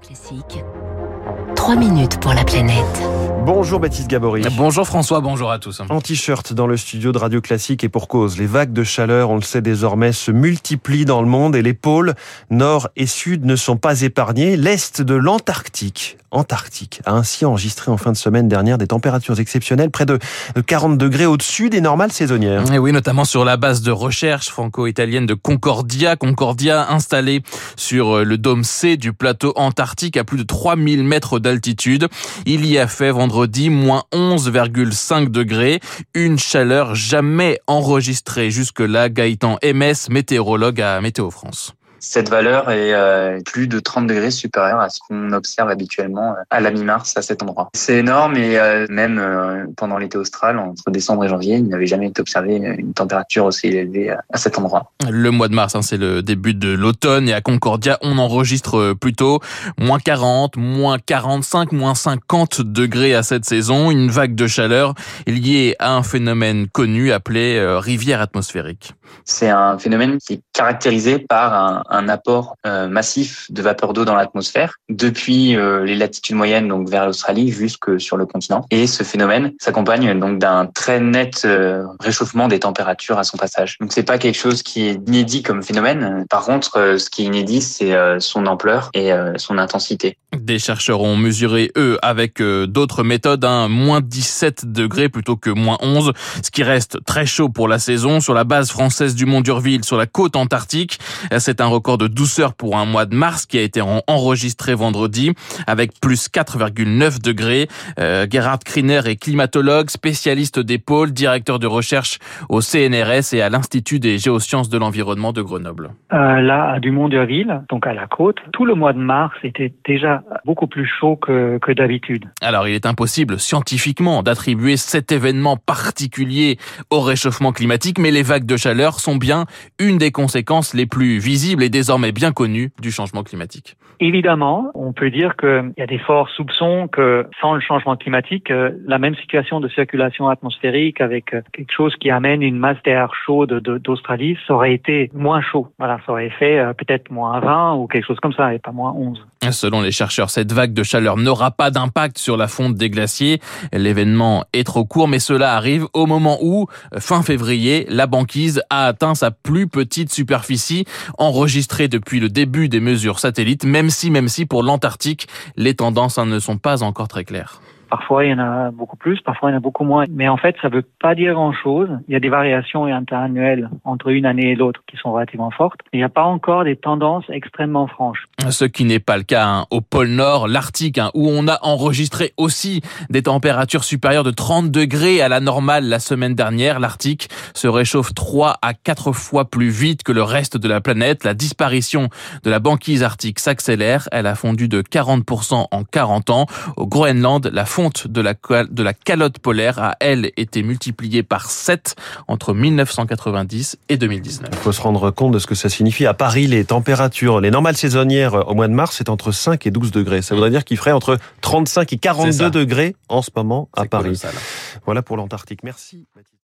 Classique. 3 minutes pour la planète. Bonjour Baptiste Gabory. Bonjour François, bonjour à tous. En t-shirt dans le studio de Radio Classique et pour cause. Les vagues de chaleur, on le sait désormais, se multiplient dans le monde et les pôles nord et sud ne sont pas épargnés. L'est de l'Antarctique, Antarctique, a ainsi enregistré en fin de semaine dernière des températures exceptionnelles, près de 40 degrés au-dessus des normales saisonnières. Et oui, notamment sur la base de recherche franco-italienne de Concordia. Concordia installée sur le dôme C du plateau antarctique à plus de 3000 mètres d'altitude. Il y a fait vendredi moins 11,5 degrés, une chaleur jamais enregistrée jusque-là. Gaëtan MS, météorologue à Météo France. Cette valeur est euh, plus de 30 degrés supérieure à ce qu'on observe habituellement euh, à la mi-mars à cet endroit. C'est énorme et euh, même pendant l'été austral, entre décembre et janvier, il n'avait jamais été observé une température aussi élevée à cet endroit. Le mois de mars, hein, c'est le début de l'automne et à Concordia, on enregistre plutôt moins 40, moins 45, moins 50 degrés à cette saison. Une vague de chaleur liée à un phénomène connu appelé rivière atmosphérique. C'est un phénomène qui est caractérisé par un, un apport euh, massif de vapeur d'eau dans l'atmosphère depuis euh, les latitudes moyennes, donc vers l'Australie, jusque sur le continent. Et ce phénomène s'accompagne donc d'un très net euh, réchauffement des températures à son passage. Donc c'est pas quelque chose qui est inédit comme phénomène. Par contre, ce qui est inédit, c'est son ampleur et son intensité. Des chercheurs ont mesuré, eux, avec d'autres méthodes, un hein, moins 17 degrés plutôt que moins 11, ce qui reste très chaud pour la saison. Sur la base française du Mont d'Urville, sur la côte antarctique, c'est un record de douceur pour un mois de mars qui a été enregistré vendredi avec plus 4,9 degrés. Euh, Gerhard Kriner est climatologue, spécialiste des pôles, directeur de recherche au CNRS et à l'Institut des géosciences de l'environnement de Grenoble. Euh, là, à Dumont-d'Urville, donc à la côte, tout le mois de mars était déjà beaucoup plus chaud que, que d'habitude. Alors, il est impossible scientifiquement d'attribuer cet événement particulier au réchauffement climatique, mais les vagues de chaleur sont bien une des conséquences les plus visibles désormais bien connu du changement climatique. Évidemment, on peut dire qu'il y a des forts soupçons que sans le changement climatique, euh, la même situation de circulation atmosphérique avec euh, quelque chose qui amène une masse d'air chaud d'Australie, ça aurait été moins chaud. Voilà, ça aurait fait euh, peut-être moins 20 ou quelque chose comme ça et pas moins 11. Selon les chercheurs, cette vague de chaleur n'aura pas d'impact sur la fonte des glaciers. L'événement est trop court, mais cela arrive au moment où, fin février, la banquise a atteint sa plus petite superficie enregistrée depuis le début des mesures satellites, même si, même si pour l'Antarctique, les tendances hein, ne sont pas encore très claires. Parfois, il y en a beaucoup plus, parfois, il y en a beaucoup moins. Mais en fait, ça ne veut pas dire grand-chose. Il y a des variations interannuelles entre une année et l'autre qui sont relativement fortes. Il n'y a pas encore des tendances extrêmement franches. Ce qui n'est pas le cas hein, au pôle Nord, l'Arctique, hein, où on a enregistré aussi des températures supérieures de 30 degrés à la normale la semaine dernière. L'Arctique se réchauffe 3 à 4 fois plus vite que le reste de la planète. La disparition de la banquise arctique s'accélère. Elle a fondu de 40% en 40 ans. Au Groenland, la fonte de la, de la calotte polaire a, elle, été multipliée par 7 entre 1990 et 2019. Il faut se rendre compte de ce que ça signifie. À Paris, les températures, les normales saisonnières au mois de mars, c'est entre 5 et 12 degrés. Ça voudrait dire qu'il ferait entre 35 et 42 degrés en ce moment à Paris. Voilà pour l'Antarctique. Merci.